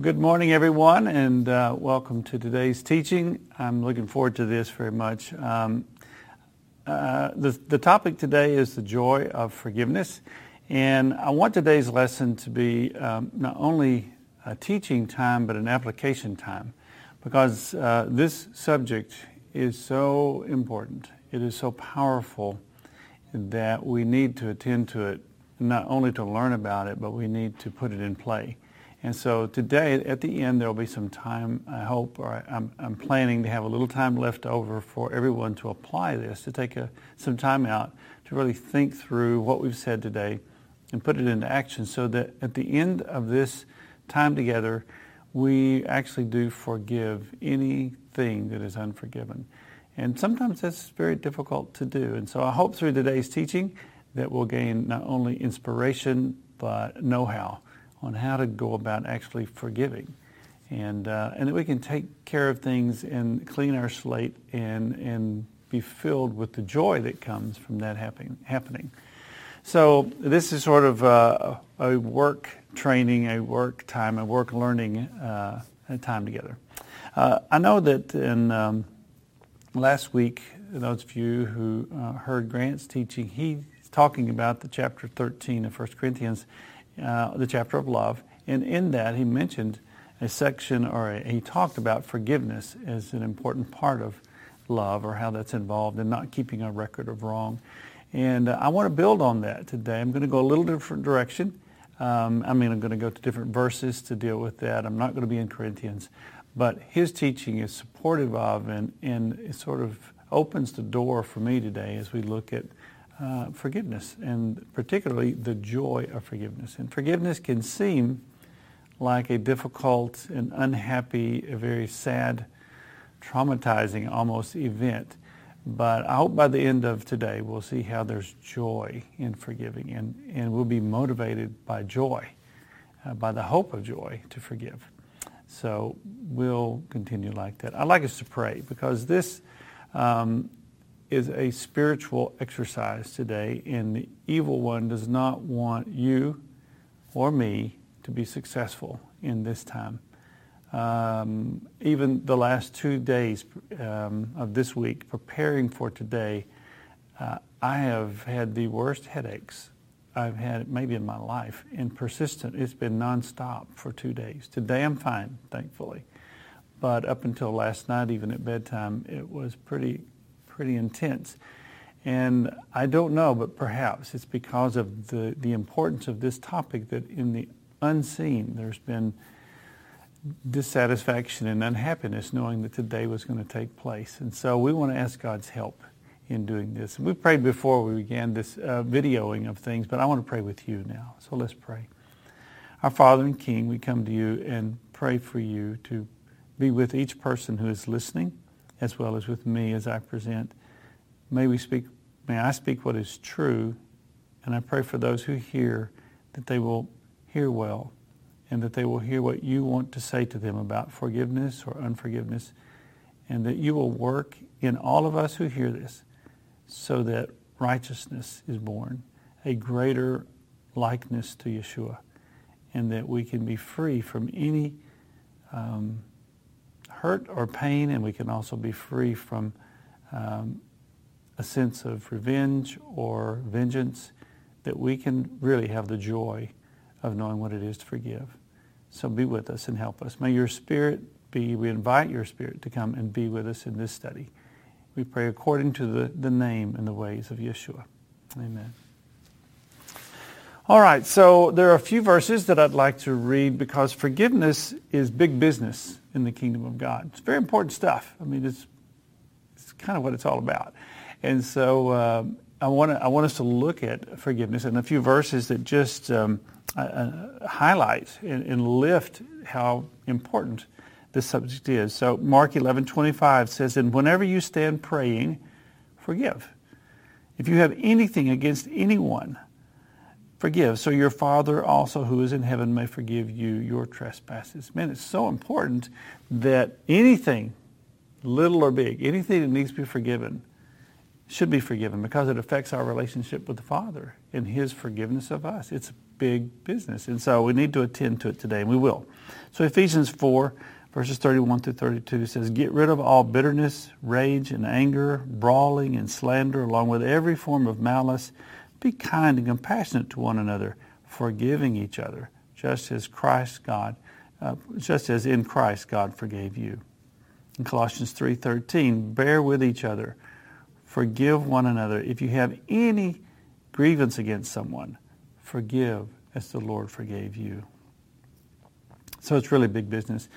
Good morning, everyone, and uh, welcome to today's teaching. I'm looking forward to this very much. Um, uh, the, the topic today is the joy of forgiveness, and I want today's lesson to be um, not only a teaching time, but an application time, because uh, this subject is so important. It is so powerful that we need to attend to it, not only to learn about it, but we need to put it in play. And so today, at the end, there will be some time, I hope, or I'm, I'm, planning to have a little time left over for everyone to apply this, to take a, some time out to really think through what we've said today and put it into action so that at the end of this time together, we actually do forgive anything that is unforgiven. And sometimes that's very difficult to do. And so I hope through today's teaching that we'll gain not only inspiration, but know-how on how to go about actually forgiving. And, uh, and that we can take care of things and clean our slate and, and be filled with the joy that comes from that happen, happening. So this is sort of uh, a work training, a work time, a work learning uh, time together. Uh, I know that in um, last week, those of you who uh, heard Grant's teaching, he's talking about the chapter 13 of 1 Corinthians, uh, the chapter of love. And in that, he mentioned a section, or a, he talked about forgiveness as an important part of love, or how that's involved in not keeping a record of wrong. And uh, I want to build on that today. I'm going to go a little different direction. Um, I mean, I'm going to go to different verses to deal with that. I'm not going to be in Corinthians. But his teaching is supportive of and, and it sort of opens the door for me today as we look at uh, forgiveness and particularly the joy of forgiveness. And forgiveness can seem like a difficult and unhappy, a very sad, traumatizing almost event. But I hope by the end of today we'll see how there's joy in forgiving and, and we'll be motivated by joy, uh, by the hope of joy to forgive. So we'll continue like that. I'd like us to pray because this um, is a spiritual exercise today, and the evil one does not want you or me to be successful in this time. Um, even the last two days um, of this week, preparing for today, uh, I have had the worst headaches I've had maybe in my life, and persistent. It's been nonstop for two days. Today I'm fine, thankfully, but up until last night, even at bedtime, it was pretty pretty intense. And I don't know, but perhaps it's because of the, the importance of this topic that in the unseen there's been dissatisfaction and unhappiness knowing that today was going to take place. And so we want to ask God's help in doing this. We prayed before we began this uh, videoing of things, but I want to pray with you now. So let's pray. Our Father and King, we come to you and pray for you to be with each person who is listening as well as with me as I present. May we speak, may I speak what is true, and I pray for those who hear that they will hear well and that they will hear what you want to say to them about forgiveness or unforgiveness, and that you will work in all of us who hear this so that righteousness is born, a greater likeness to Yeshua, and that we can be free from any um, hurt or pain, and we can also be free from um, a sense of revenge or vengeance, that we can really have the joy of knowing what it is to forgive. So be with us and help us. May your spirit be, we invite your spirit to come and be with us in this study. We pray according to the, the name and the ways of Yeshua. Amen. All right, so there are a few verses that I'd like to read because forgiveness is big business in the kingdom of God. It's very important stuff. I mean, it's, it's kind of what it's all about. And so uh, I, want I want us to look at forgiveness and a few verses that just um, uh, uh highlight and, and lift how important this subject is. So Mark 11:25 says, "And whenever you stand praying, forgive. If you have anything against anyone, forgive, so your Father also who is in heaven may forgive you your trespasses." Man, it's so important that anything, little or big, anything that needs to be forgiven, should be forgiven because it affects our relationship with the Father and His forgiveness of us. It's big business. And so we need to attend to it today, and we will. So Ephesians 4, verses 31 through 32 says, Get rid of all bitterness, rage, and anger, brawling and slander, along with every form of malice. Be kind and compassionate to one another, forgiving each other, just as Christ God, uh, just as in Christ God forgave you. In Colossians 3:13, bear with each other, forgive one another. If you have any grievance against someone, forgive as the Lord forgave you. So it's really big business.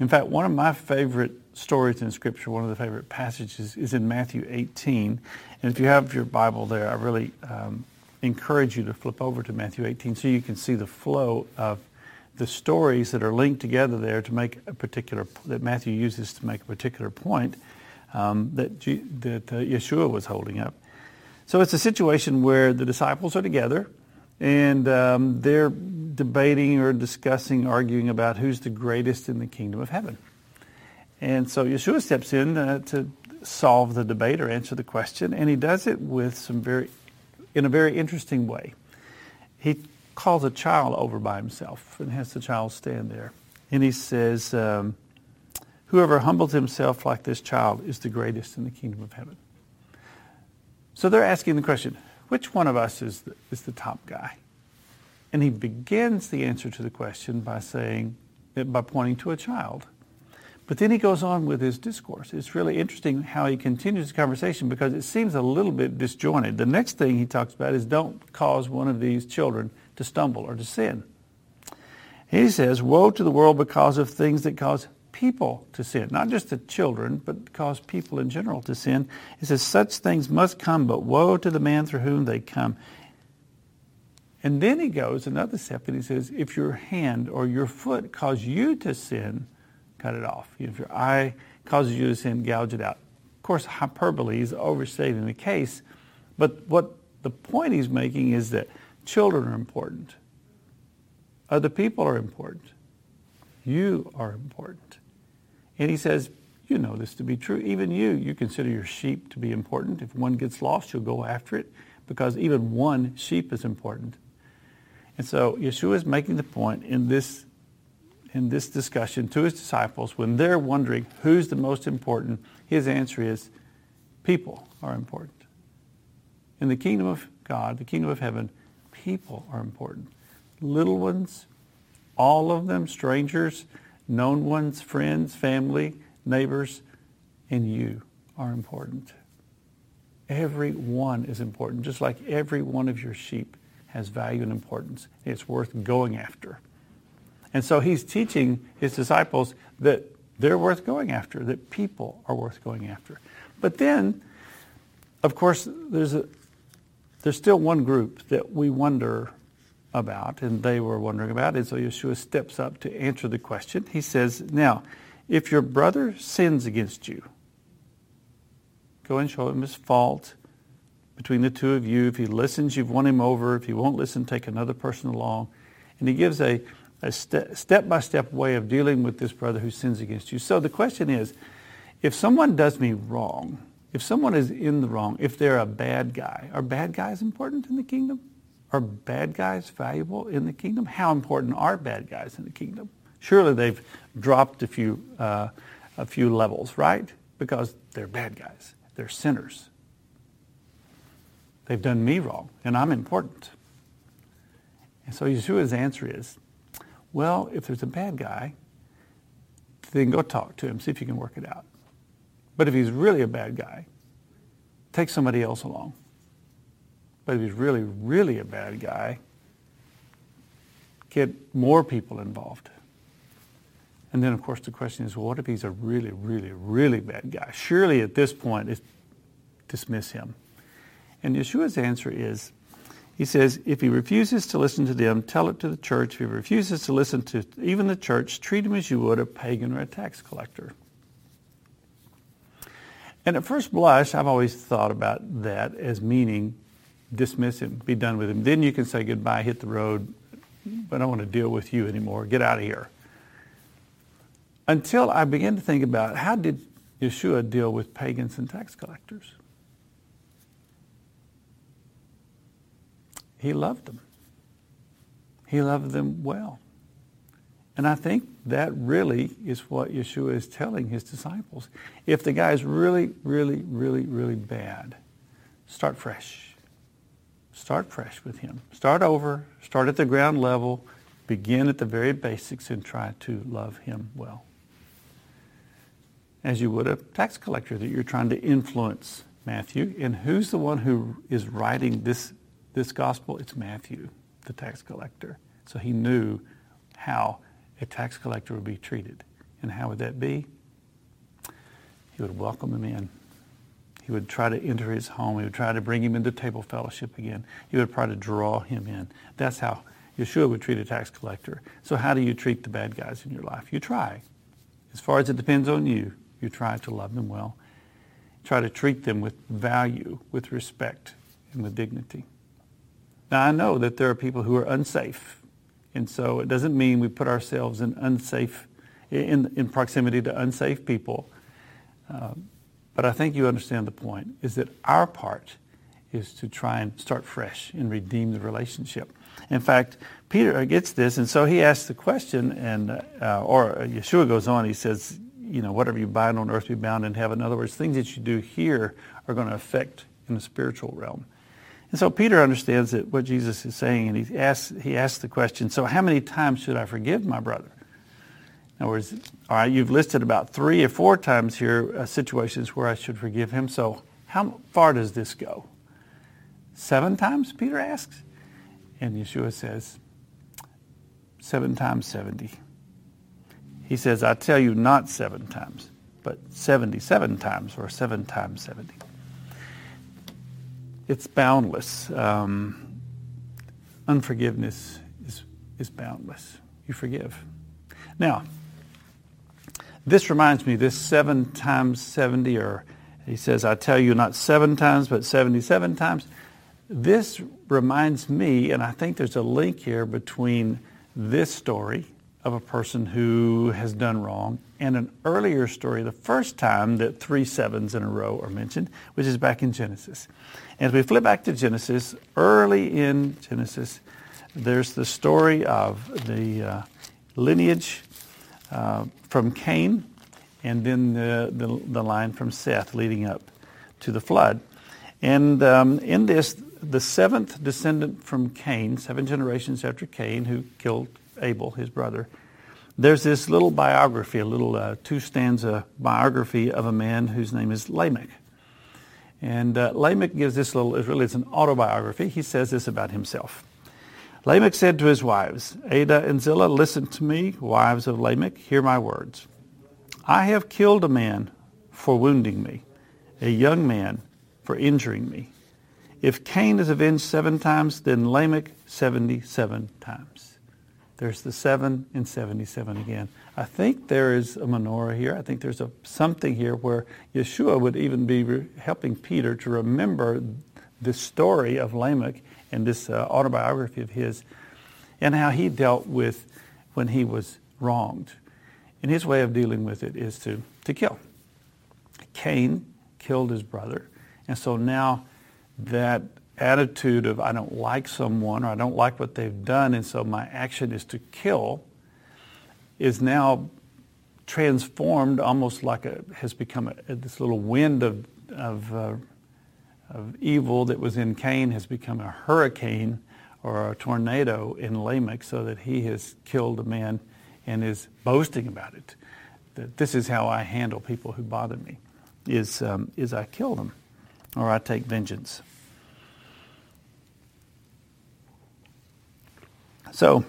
In fact, one of my favorite stories in Scripture, one of the favorite passages, is in Matthew 18. And if you have your Bible there, I really um, encourage you to flip over to Matthew 18 so you can see the flow of the stories that are linked together there to make a particular that Matthew uses to make a particular point um, that G, that uh, Yeshua was holding up. So it's a situation where the disciples are together and um, they're debating or discussing, arguing about who's the greatest in the kingdom of heaven. And so Yeshua steps in uh, to solve the debate or answer the question, and he does it with some very, in a very interesting way. He calls a child over by himself and has the child stand there, and he says, um, "Whoever humbles himself like this child is the greatest in the kingdom of heaven." So they're asking the question, which one of us is the, is the top guy? And he begins the answer to the question by saying, by pointing to a child. But then he goes on with his discourse. It's really interesting how he continues the conversation because it seems a little bit disjointed. The next thing he talks about is don't cause one of these children to stumble or to sin. He says, Woe to the world because of things that cause people to sin, not just the children, but cause people in general to sin. He says, Such things must come, but woe to the man through whom they come. And then he goes another step and he says, If your hand or your foot cause you to sin, cut it off. If your eye causes you to sin, gouge it out. Of course, hyperbole is overstating the case, but what the point he's making is that children are important. Other people are important. You are important. And he says, you know this to be true. Even you, you consider your sheep to be important. If one gets lost, you'll go after it because even one sheep is important. And so Yeshua is making the point in this, in this discussion to his disciples when they're wondering who's the most important, his answer is people are important. In the kingdom of God, the kingdom of heaven, people are important. Little ones, all of them, strangers, known ones, friends, family, neighbors, and you are important. Every one is important, just like every one of your sheep has value and importance. It's worth going after. And so he's teaching his disciples that they're worth going after, that people are worth going after. But then, of course, there's, a, there's still one group that we wonder about, and they were wondering about. And so Yeshua steps up to answer the question. He says, Now, if your brother sins against you, go and show him his fault between the two of you. If he listens, you've won him over. If he won't listen, take another person along. And he gives a, a step by step way of dealing with this brother who sins against you. So the question is if someone does me wrong, if someone is in the wrong, if they're a bad guy, are bad guys important in the kingdom? Are bad guys valuable in the kingdom? How important are bad guys in the kingdom? Surely they've dropped a few, uh, a few levels, right? Because they're bad guys. They're sinners. They've done me wrong, and I'm important. And so Yeshua's answer is, well, if there's a bad guy, then go talk to him, see if you can work it out. But if he's really a bad guy, take somebody else along. But if he's really, really a bad guy, get more people involved. And then, of course, the question is, well, what if he's a really, really, really bad guy? Surely at this point, dismiss him. And Yeshua's answer is, he says, if he refuses to listen to them, tell it to the church. If he refuses to listen to even the church, treat him as you would a pagan or a tax collector. And at first blush, I've always thought about that as meaning dismiss him, be done with him. Then you can say goodbye, hit the road. But I don't want to deal with you anymore. Get out of here. Until I began to think about how did Yeshua deal with pagans and tax collectors? He loved them. He loved them well. And I think that really is what Yeshua is telling his disciples. If the guy is really, really, really, really bad, start fresh. Start fresh with him. Start over. Start at the ground level. Begin at the very basics and try to love him well. As you would a tax collector that you're trying to influence Matthew. And who's the one who is writing this, this gospel? It's Matthew, the tax collector. So he knew how a tax collector would be treated. And how would that be? He would welcome him in. He would try to enter his home. He would try to bring him into table fellowship again. He would try to draw him in. That's how Yeshua would treat a tax collector. So how do you treat the bad guys in your life? You try. As far as it depends on you, you try to love them well. Try to treat them with value, with respect, and with dignity. Now I know that there are people who are unsafe and so it doesn't mean we put ourselves in unsafe, in, in proximity to unsafe people. Uh, but I think you understand the point, is that our part is to try and start fresh and redeem the relationship. In fact, Peter gets this, and so he asks the question, and uh, or Yeshua goes on. He says, "You know, whatever you bind on earth, be bound in heaven." In other words, things that you do here are going to affect in the spiritual realm. And so Peter understands that what Jesus is saying, and he asks, he asks the question, so how many times should I forgive my brother? In other words, all right, you've listed about three or four times here uh, situations where I should forgive him. So how far does this go? Seven times, Peter asks. And Yeshua says, seven times 70. He says, I tell you not seven times, but 77 times or seven times 70 it's boundless. Um, unforgiveness is, is boundless. You forgive. Now, this reminds me, this seven times 70, or he says, I tell you not seven times, but 77 times. This reminds me, and I think there's a link here between this story of a person who has done wrong and an earlier story, the first time that three sevens in a row are mentioned, which is back in Genesis. As we flip back to Genesis, early in Genesis, there's the story of the uh, lineage uh, from Cain and then the, the, the, line from Seth leading up to the flood. And um, in this, the seventh descendant from Cain, seven generations after Cain, who killed Abel, his brother, there's this little biography, a little uh, two stanza biography of a man whose name is Lamech. And uh, Lamech gives this little, it really is an autobiography. He says this about himself. Lamech said to his wives, Adah and Zillah, listen to me, wives of Lamech, hear my words. I have killed a man for wounding me, a young man for injuring me. If Cain is avenged seven times, then Lamech 77 times. There's the 7 and 77 again. I think there is a menorah here. I think there's a, something here where Yeshua would even be re- helping Peter to remember the story of Lamech and this uh, autobiography of his and how he dealt with when he was wronged. And his way of dealing with it is to, to kill. Cain killed his brother. And so now that attitude of I don't like someone or I don't like what they've done, and so my action is to kill, is now transformed almost like a has become a, this little wind of of, uh, of evil that was in Cain has become a hurricane or a tornado in Lamech, so that he has killed a man and is boasting about it. That this is how I handle people who bother me, is um, is I kill them, or I take vengeance. So,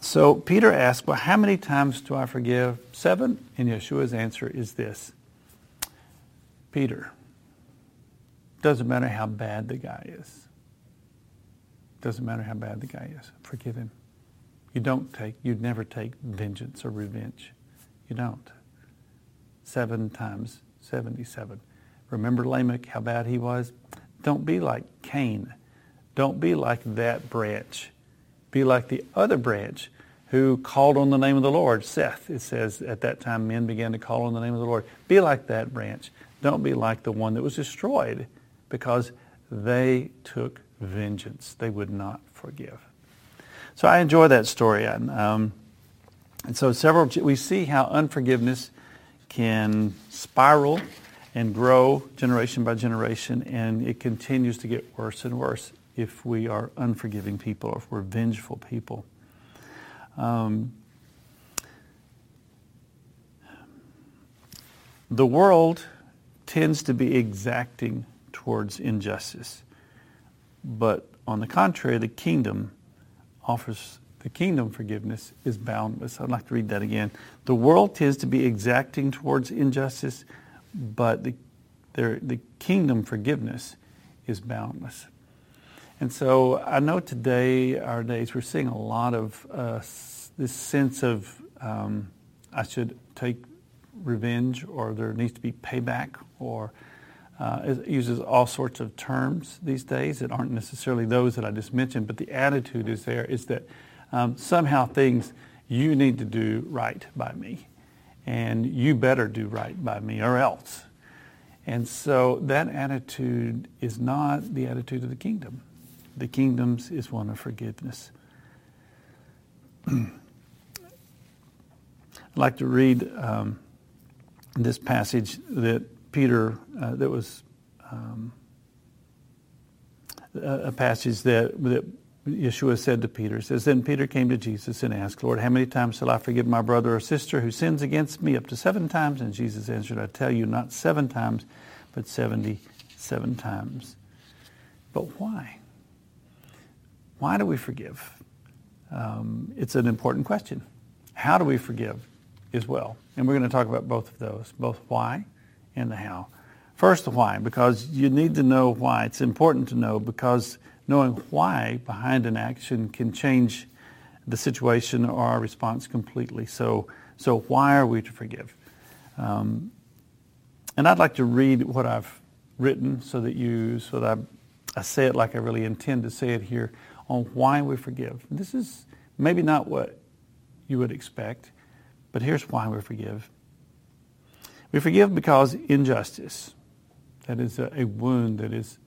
so Peter asked, Well, how many times do I forgive? Seven? And Yeshua's answer is this Peter, doesn't matter how bad the guy is. Doesn't matter how bad the guy is. Forgive him. You don't take, you'd never take vengeance or revenge. You don't. Seven times 77. Remember Lamech, how bad he was? Don't be like Cain. Don't be like that branch be like the other branch who called on the name of the Lord. Seth, it says, at that time men began to call on the name of the Lord. Be like that branch. Don't be like the one that was destroyed because they took vengeance. They would not forgive. so I enjoy that story. And, um, and so several, we see how unforgiveness can spiral and grow generation by generation, and it continues to get worse and worse if we are unforgiving people or if we're vengeful people. Um, the world tends to be exacting towards injustice, but on the contrary, the kingdom offers the kingdom forgiveness is boundless. I'd like to read that again. The world tends to be exacting towards injustice, but the, the kingdom forgiveness is boundless. And so I know today, our days, we're seeing a lot of uh, this sense of um, I should take revenge or there needs to be payback or uh, it uses all sorts of terms these days that aren't necessarily those that I just mentioned, but the attitude is there is that um, somehow things you need to do right by me, and you better do right by me or else. And so that attitude is not the attitude of the kingdom. The kingdom's is one of forgiveness. I'd like to read um, this passage that Peter, uh, that was um, a, passage that, that Yeshua said to Peter. It says, Then Peter came to Jesus and asked, Lord, how many times shall I forgive my brother or sister who sins against me? Up to seven times? And Jesus answered, I tell you, not seven times, but 77 times. But why? Why do we forgive? Um, it's an important question. How do we forgive as well? And we're going to talk about both of those, both why and the how. First, the why, because you need to know why. It's important to know because knowing why behind an action can change the situation or our response completely. So, so why are we to forgive? Um, and I'd like to read what I've written so that you, so that I, I say it like I really intend to say it here on why we forgive. This is maybe not what you would expect, but here's why we forgive. We forgive because injustice, that is a, wound that is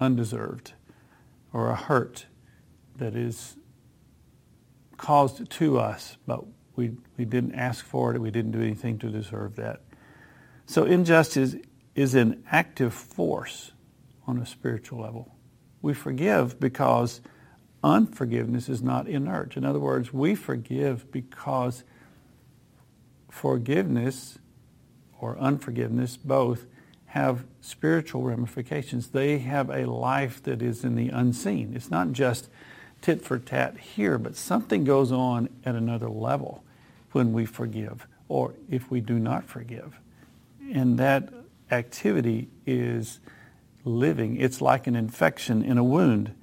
undeserved, or a hurt that is caused to us, but we, we didn't ask for it, we didn't do anything to deserve that. So injustice is an active force on a spiritual level. We forgive because unforgiveness is not inert. In other words, we forgive because forgiveness or unforgiveness, both, have spiritual ramifications. They have a life that is in the unseen. It's not just tit for tat here, but something goes on at another level when we forgive or if we do not forgive. And that activity is living. It's like an infection in a wound,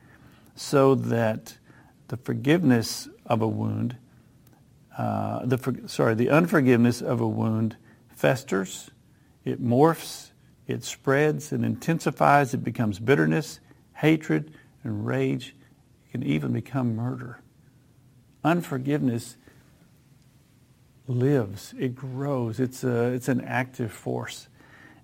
so that the forgiveness of a wound, uh, the sorry, the unforgiveness of a wound festers, it morphs, it spreads and intensifies, it becomes bitterness, hatred, and rage. It can even become murder. Unforgiveness lives, it grows, it's, a, it's an active force.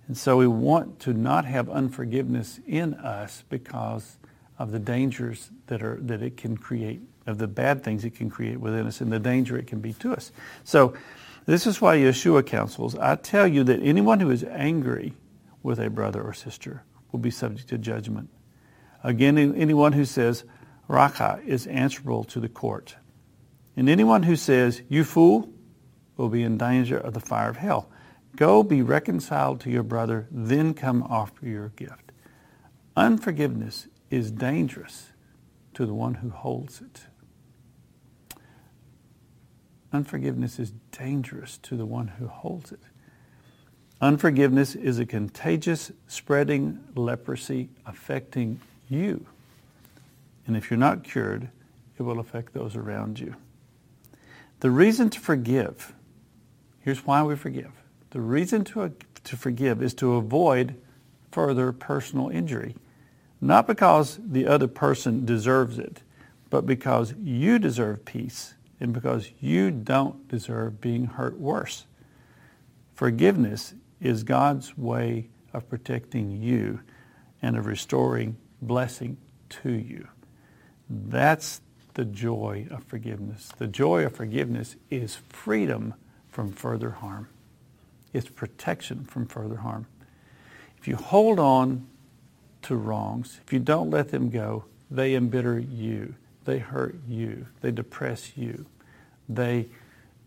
And so we want to not have unforgiveness in us because of the dangers that, are, that it can create, of the bad things it can create within us, and the danger it can be to us. So this is why Yeshua counsels, I tell you that anyone who is angry with a brother or sister will be subject to judgment. Again, anyone who says, Raca is answerable to the court. And anyone who says, you fool, will be in danger of the fire of hell. Go be reconciled to your brother, then come offer your gift. Unforgiveness is dangerous to the one who holds it. Unforgiveness is dangerous to the one who holds it. Unforgiveness is a contagious, spreading leprosy affecting you. And if you're not cured, it will affect those around you. The reason to forgive, here's why we forgive. The reason to, to forgive is to avoid further personal injury. Not because the other person deserves it, but because you deserve peace and because you don't deserve being hurt worse. Forgiveness is God's way of protecting you and of restoring blessing to you. That's the joy of forgiveness. The joy of forgiveness is freedom from further harm. It's protection from further harm. If you hold on to wrongs, if you don't let them go, they embitter you. They hurt you. They depress you. They,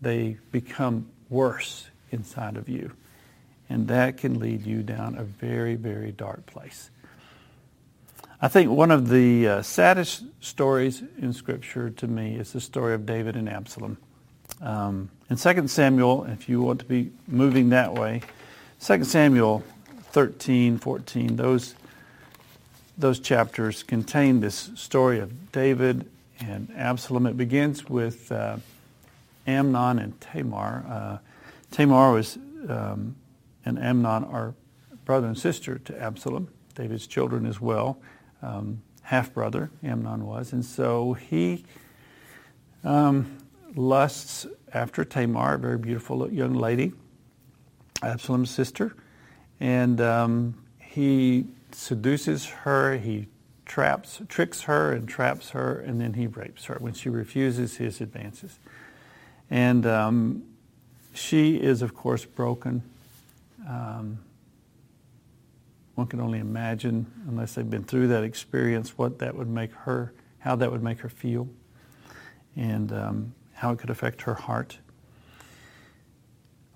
they become worse inside of you. And that can lead you down a very, very dark place. I think one of the uh, saddest stories in Scripture to me is the story of David and Absalom. Um, in 2 Samuel, if you want to be moving that way, 2 Samuel 13, 14, those, those chapters contain this story of David and Absalom. It begins with uh, Amnon and Tamar. Uh, Tamar was, um, and Amnon are brother and sister to Absalom, David's children as well um, half brother, Amnon was. And so he um, lusts after Tamar, a very beautiful young lady, Absalom's sister. And um, he seduces her, he traps, tricks her and traps her, and then he rapes her when she refuses his advances. And um, she is, of course, broken. Um, one can only imagine, unless they've been through that experience, what that would make her, how that would make her feel, and um, how it could affect her heart.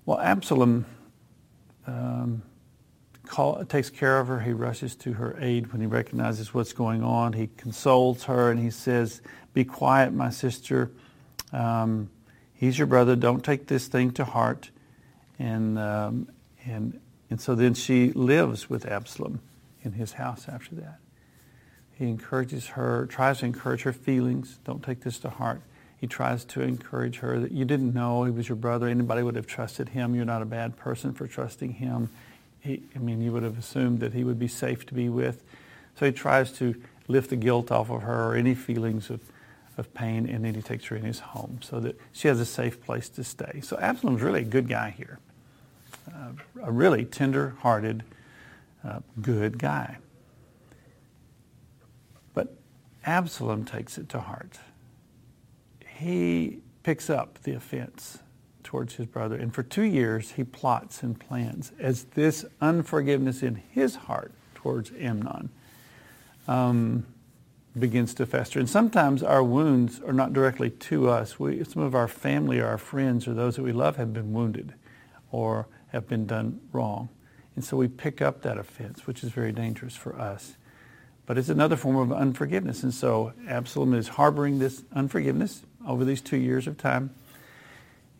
Well, Absalom um, call, takes care of her. He rushes to her aid when he recognizes what's going on. He consoles her and he says, Be quiet, my sister. Um, he's your brother. Don't take this thing to heart. And, um, and and so then she lives with Absalom in his house after that. He encourages her, tries to encourage her feelings. Don't take this to heart. He tries to encourage her that you didn't know he was your brother. Anybody would have trusted him. You're not a bad person for trusting him. He, I mean, you would have assumed that he would be safe to be with. So he tries to lift the guilt off of her or any feelings of, of pain, and then he takes her in his home so that she has a safe place to stay. So Absalom's really a good guy here uh, a really tender-hearted, uh, good guy. But Absalom takes it to heart. He picks up the offense towards his brother, and for two years he plots and plans as this unforgiveness in his heart towards Amnon um, begins to fester. And sometimes our wounds are not directly to us. We, some of our family or our friends or those that we love have been wounded or have been done wrong. And so we pick up that offense, which is very dangerous for us. But it's another form of unforgiveness. And so Absalom is harboring this unforgiveness over these two years of time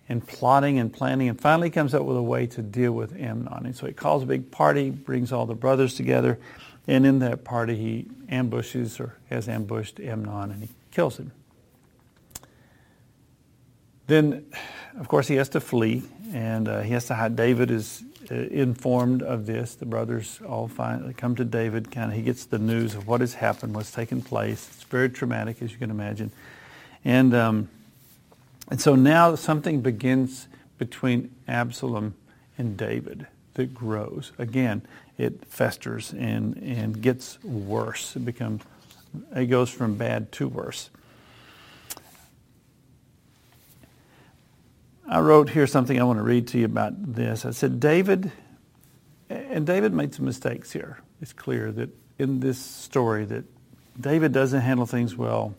and plotting and planning and finally comes up with a way to deal with Amnon. And so he calls a big party, brings all the brothers together, and in that party he ambushes or has ambushed Amnon and he kills him. Then, of course, he has to flee and uh, he has to hide. David is uh, informed of this. The brothers all find, come to David. Kind of, he gets the news of what has happened, what's taken place. It's very traumatic, as you can imagine, and um, and so now something begins between Absalom and David that grows. Again, it festers and and gets worse. It becomes it goes from bad to worse. I wrote here something I want to read to you about this. I said, David, and David made some mistakes here. It's clear that in this story that David doesn't handle things well.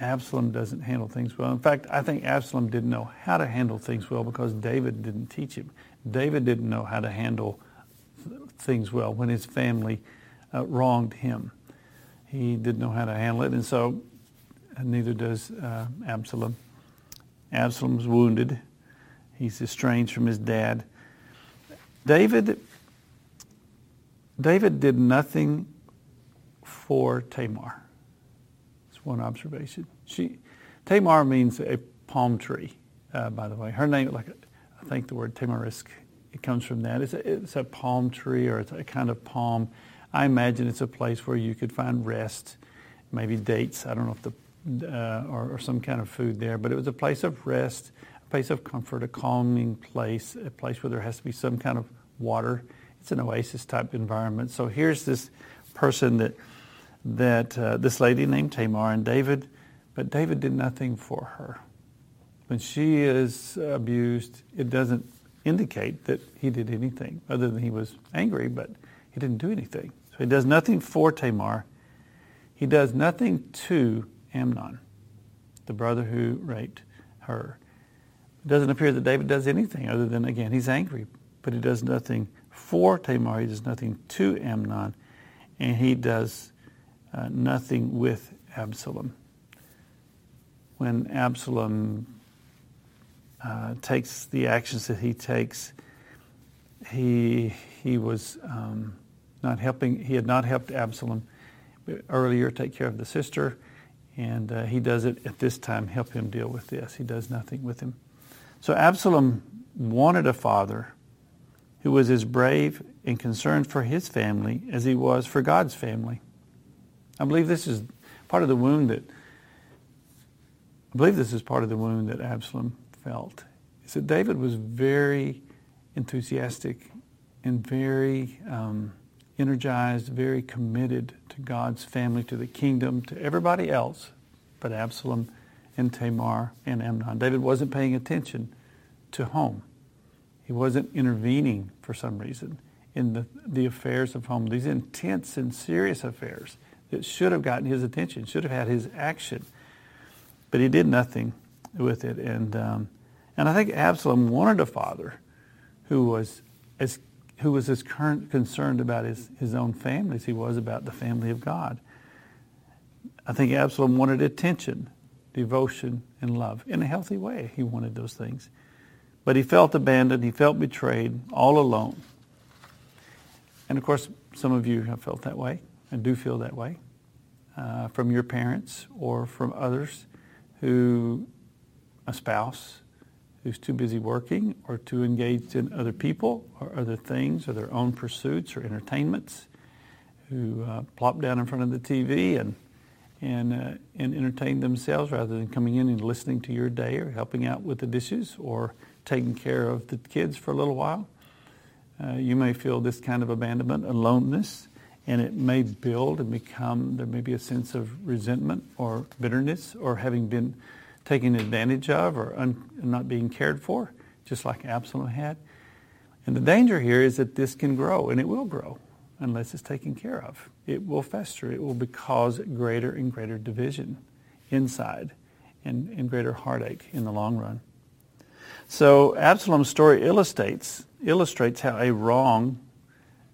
Absalom doesn't handle things well. In fact, I think Absalom didn't know how to handle things well because David didn't teach him. David didn't know how to handle things well when his family uh, wronged him. He didn't know how to handle it, and so neither does uh, Absalom. Absalom's wounded. He's estranged from his dad. David, David did nothing for Tamar. One observation. She, Tamar means a palm tree, uh, by the way. Her name, like I think the word tamarisk, it comes from that. It's a, it's a palm tree or it's a kind of palm. I imagine it's a place where you could find rest, maybe dates. I don't know if the uh, or, or, some kind of food there, but it was a place of rest, a place of comfort, a calming place, a place where there has to be some kind of water. It's an oasis type environment. So here's this person that that uh, this lady named Tamar and David But David did nothing for her. When she is abused, it doesn't indicate that he did anything other than he was angry, but he didn't do anything. So he does nothing for Tamar. He does nothing to Amnon, the brother who raped her. It doesn't appear that David does anything other than, again, he's angry, but he does nothing for Tamar. He does nothing to Amnon, and he does uh, nothing with Absalom. When Absalom uh, takes the actions that he takes, he he was um, not helping. He had not helped Absalom earlier take care of the sister, and uh, he does it at this time. Help him deal with this. He does nothing with him. So Absalom wanted a father who was as brave and concerned for his family as he was for God's family. I believe this is part of the wound that I believe this is part of the wound that Absalom felt. Is that David was very enthusiastic and very um, energized, very committed to God's family, to the kingdom, to everybody else but Absalom and Tamar and Amnon. David wasn't paying attention to home. He wasn't intervening for some reason in the, the affairs of home, these intense and serious affairs that should have gotten his attention, should have had his action. But he did nothing with it. And, um, and I think Absalom wanted a father who was as, who was as current, concerned about his, his own family as he was about the family of God. I think Absalom wanted attention, devotion, and love in a healthy way. He wanted those things. But he felt abandoned, he felt betrayed, all alone. And of course, some of you have felt that way and do feel that way uh, from your parents or from others who, a spouse who's too busy working or too engaged in other people or other things or their own pursuits or entertainments, who uh, plop down in front of the TV and and, uh, and entertain themselves rather than coming in and listening to your day or helping out with the dishes or taking care of the kids for a little while. Uh, you may feel this kind of abandonment, aloneness, and it may build and become, there may be a sense of resentment or bitterness or having been taken advantage of or un, not being cared for, just like Absalom had. And the danger here is that this can grow, and it will grow unless it's taken care of. It will fester. It will cause greater and greater division inside and, and greater heartache in the long run. So Absalom's story illustrates, illustrates how a wrong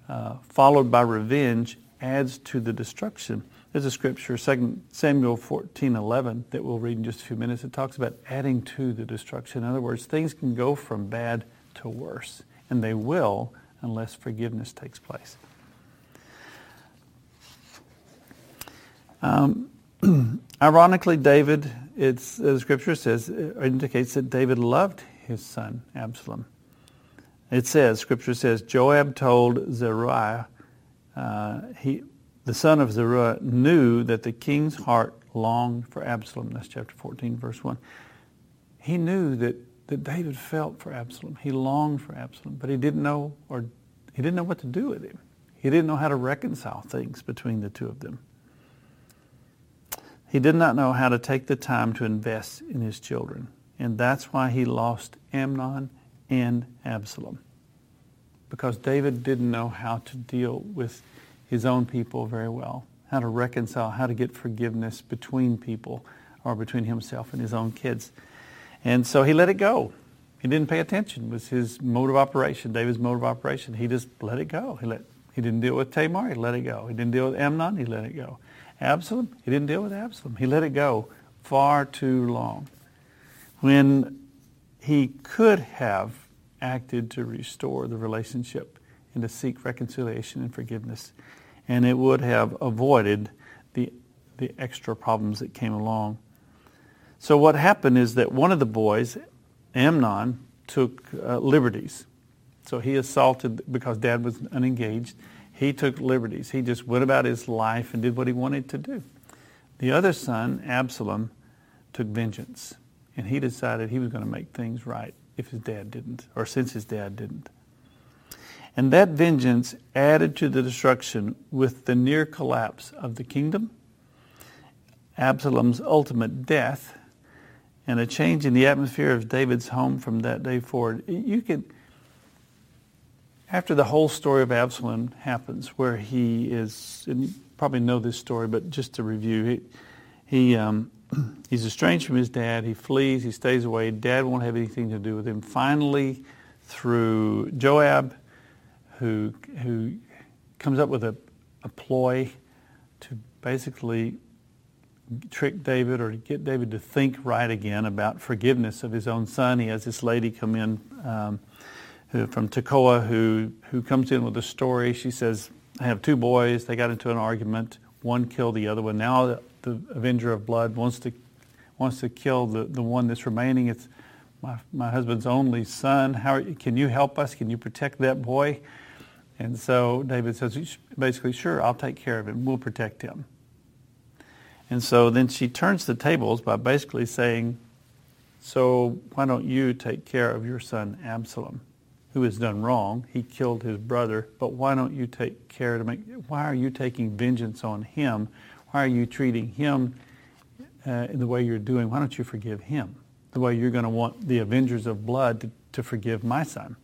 uh, followed by revenge adds to the destruction. There's a scripture, 2 Samuel 14:11, that we'll read in just a few minutes. It talks about adding to the destruction. In other words, things can go from bad to worse, and they will unless forgiveness takes place. Um, ironically, David, it's, the scripture says, indicates that David loved his son Absalom. It says, scripture says, Joab told Zeruiah, uh, he, the son of Zeruiah knew that the king's heart longed for Absalom. That's chapter 14, verse 1. He knew that, that David felt for Absalom. He longed for Absalom, but he didn't know or he didn't know what to do with him. He didn't know how to reconcile things between the two of them. He did not know how to take the time to invest in his children. And that's why he lost Amnon and Absalom. Because David didn't know how to deal with his own people very well, how to reconcile, how to get forgiveness between people or between himself and his own kids. And so he let it go. He didn't pay attention. It was his mode of operation, David's mode of operation. He just let it go. He, let, he didn't deal with Tamar, he let it go. He didn't deal with Amnon, he let it go. Absalom, he didn't deal with Absalom. He let it go far too long. When he could have acted to restore the relationship and to seek reconciliation and forgiveness, and it would have avoided the, the extra problems that came along. So what happened is that one of the boys, Amnon, took uh, liberties. So he assaulted because dad was unengaged he took liberties. He just went about his life and did what he wanted to do. The other son, Absalom, took vengeance. And he decided he was going to make things right if his dad didn't, or since his dad didn't. And that vengeance added to the destruction with the near collapse of the kingdom Absalom's ultimate death and a change in the atmosphere of David's home from that day forward. You could, after the whole story of Absalom happens, where he is, and you probably know this story, but just to review, he, he um, he's estranged from his dad. He flees. He stays away. Dad won't have anything to do with him. Finally, through Joab, who who comes up with a, a ploy to basically trick David or get David to think right again about forgiveness of his own son. He has this lady come in um, who, from Tekoa who, who comes in with a story. She says, I have two boys. They got into an argument. One killed the other one. Now the, avenger of blood wants to, wants to kill the, the one that's remaining. It's my, my husband's only son. How can you help us? Can you protect that boy? And so David says, basically, sure, I'll take care of him. We'll protect him. And so then she turns the tables by basically saying, so why don't you take care of your son Absalom, who has done wrong? He killed his brother, but why don't you take care to make, why are you taking vengeance on him? Why are you treating him uh, in the way you're doing? Why don't you forgive him the way you're going to want the avengers of blood to, to forgive my son?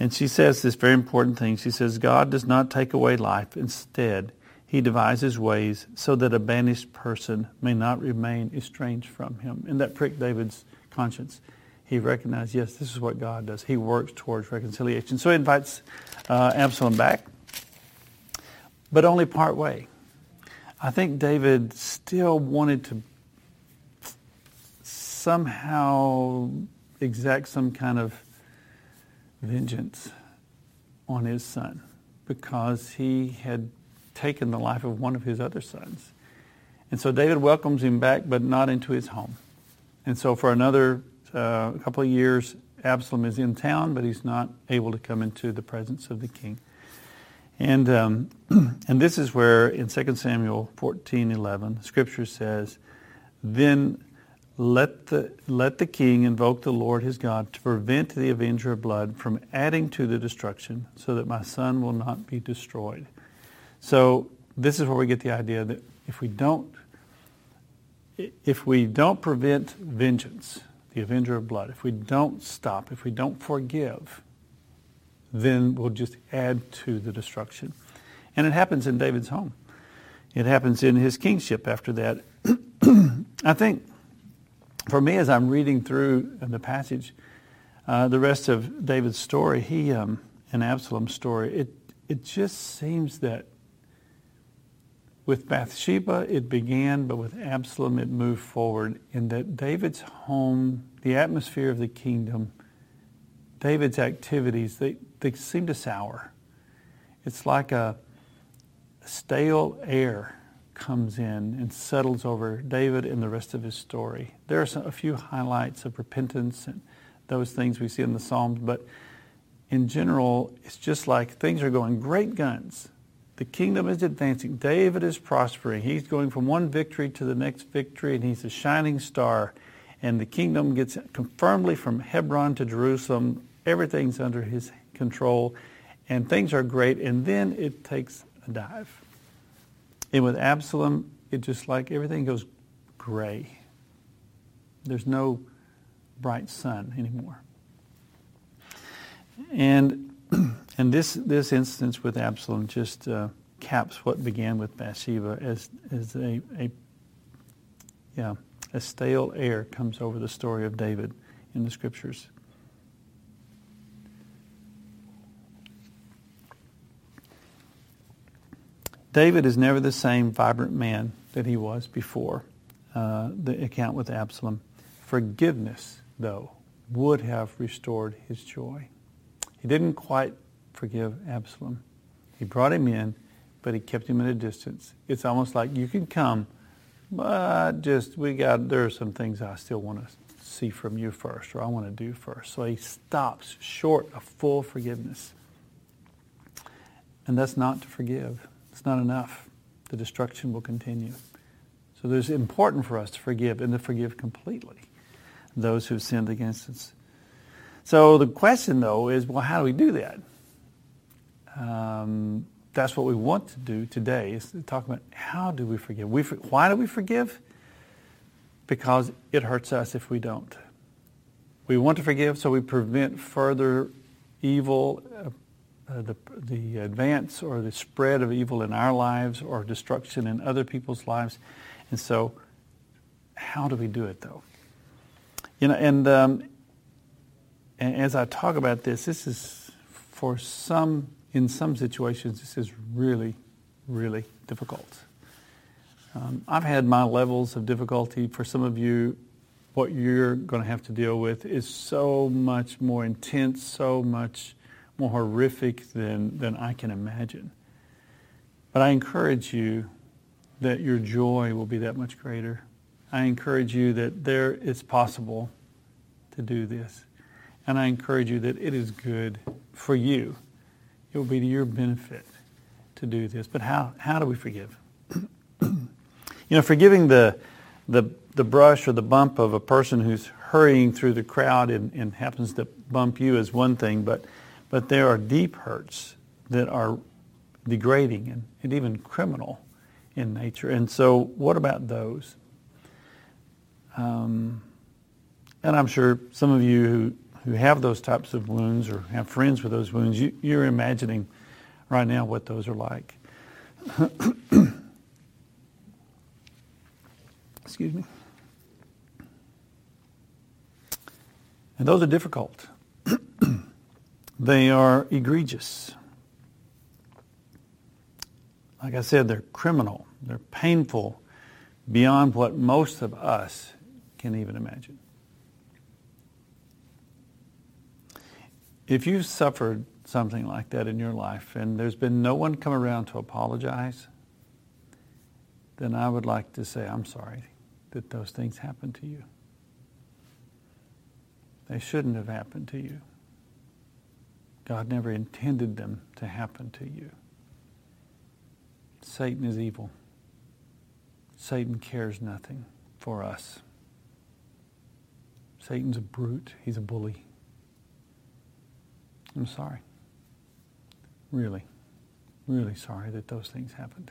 And she says this very important thing. She says, God does not take away life. Instead, he devises ways so that a banished person may not remain estranged from him. And that pricked David's conscience. He recognized, yes, this is what God does. He works towards reconciliation. So he invites uh, Absalom back, but only part way. I think David still wanted to somehow exact some kind of vengeance on his son because he had taken the life of one of his other sons. And so David welcomes him back, but not into his home. And so for another uh, couple of years, Absalom is in town, but he's not able to come into the presence of the king. And, um, and this is where in 2 Samuel 14:11, Scripture says, Then let the, let the king invoke the Lord his God to prevent the avenger of blood from adding to the destruction, so that my son will not be destroyed. So this is where we get the idea that if we don't if we don't prevent vengeance, the avenger of blood, if we don't stop, if we don't forgive, then we'll just add to the destruction. And it happens in David's home. It happens in his kingship after that. I think for me, as I'm reading through the passage, uh, the rest of David's story, he um, and Absalom's story, it it just seems that with Bathsheba, it began, but with Absalom, it moved forward. In that David's home, the atmosphere of the kingdom, David's activities, they, they seem to sour. It's like a stale air comes in and settles over David and the rest of his story. There are some, a few highlights of repentance and those things we see in the Psalms, but in general, it's just like things are going great guns the kingdom is advancing. David is prospering. He's going from one victory to the next victory, and he's a shining star. And the kingdom gets firmly from Hebron to Jerusalem. Everything's under his control, and things are great. And then it takes a dive. And with Absalom, it just like everything goes gray. There's no bright sun anymore. And and this this instance with Absalom just uh, caps what began with Bathsheba as as a, a yeah a stale air comes over the story of David in the scriptures. David is never the same vibrant man that he was before uh, the account with Absalom. Forgiveness, though, would have restored his joy. He didn't quite forgive Absalom. He brought him in, but he kept him at a distance. It's almost like you can come, but just we got there are some things I still want to see from you first, or I want to do first. So he stops short of full forgiveness. And that's not to forgive. It's not enough. The destruction will continue. So it's important for us to forgive and to forgive completely those who've sinned against us. So the question, though, is well, how do we do that? Um, that's what we want to do today is to talk about how do we forgive. We, why do we forgive? Because it hurts us if we don't. We want to forgive so we prevent further evil, uh, the, the advance or the spread of evil in our lives or destruction in other people's lives. And so how do we do it though? You know, and, um, and as I talk about this, this is for some, in some situations, this is really, really difficult. Um, I've had my levels of difficulty. For some of you, what you're going to have to deal with is so much more intense, so much more horrific than, than I can imagine. But I encourage you that your joy will be that much greater. I encourage you that there it's possible to do this. And I encourage you that it is good for you. It will be to your benefit to do this. But how, how do we forgive? you know, forgiving the, the, the brush or the bump of a person who's hurrying through the crowd and, and happens to bump you is one thing, but, but there are deep hurts that are degrading and, and even criminal in nature. And so what about those? Um, and I'm sure some of you who, who have those types of wounds or have friends with those wounds, you, you're imagining right now what those are like. Excuse me. And those are difficult. they are egregious. Like I said, they're criminal. They're painful beyond what most of us can even imagine. If you've suffered something like that in your life and there's been no one come around to apologize, then I would like to say, I'm sorry that those things happened to you. They shouldn't have happened to you. God never intended them to happen to you. Satan is evil. Satan cares nothing for us. Satan's a brute. He's a bully. I'm sorry. Really, really sorry that those things happened.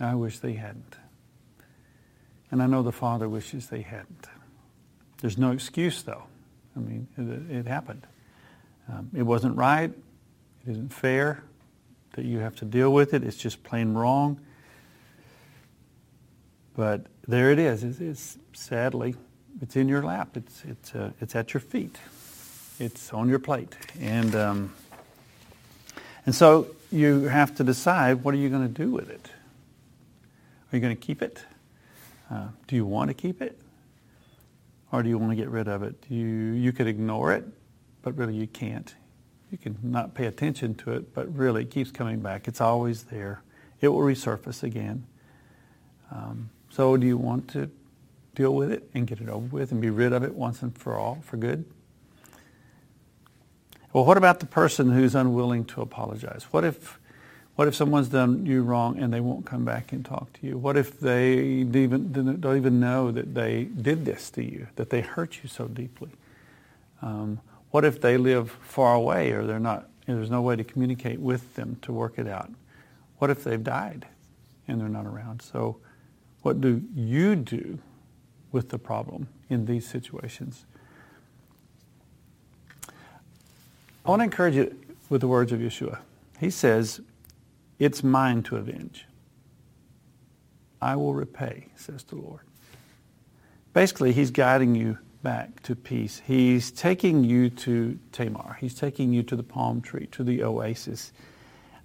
I wish they hadn't. And I know the Father wishes they hadn't. There's no excuse, though. I mean, it, it happened. Um, it wasn't right. It isn't fair that you have to deal with it. It's just plain wrong. But there it is. It's, it's sadly, it's in your lap. It's it's uh, it's at your feet. It's on your plate, and um, and so you have to decide what are you going to do with it. Are you going to keep it? Uh, do you want to keep it, or do you want to get rid of it? You you could ignore it, but really you can't. You can not pay attention to it, but really it keeps coming back. It's always there. It will resurface again. Um, so do you want to deal with it and get it over with and be rid of it once and for all for good? Well, what about the person who's unwilling to apologize? What if, what if someone's done you wrong and they won't come back and talk to you? What if they even, don't even know that they did this to you, that they hurt you so deeply? Um, what if they live far away or they're not, there's no way to communicate with them to work it out? What if they've died and they're not around? So what do you do with the problem in these situations? I want to encourage you with the words of Yeshua. He says, It's mine to avenge. I will repay, says the Lord. Basically, he's guiding you back to peace. He's taking you to Tamar. He's taking you to the palm tree, to the oasis,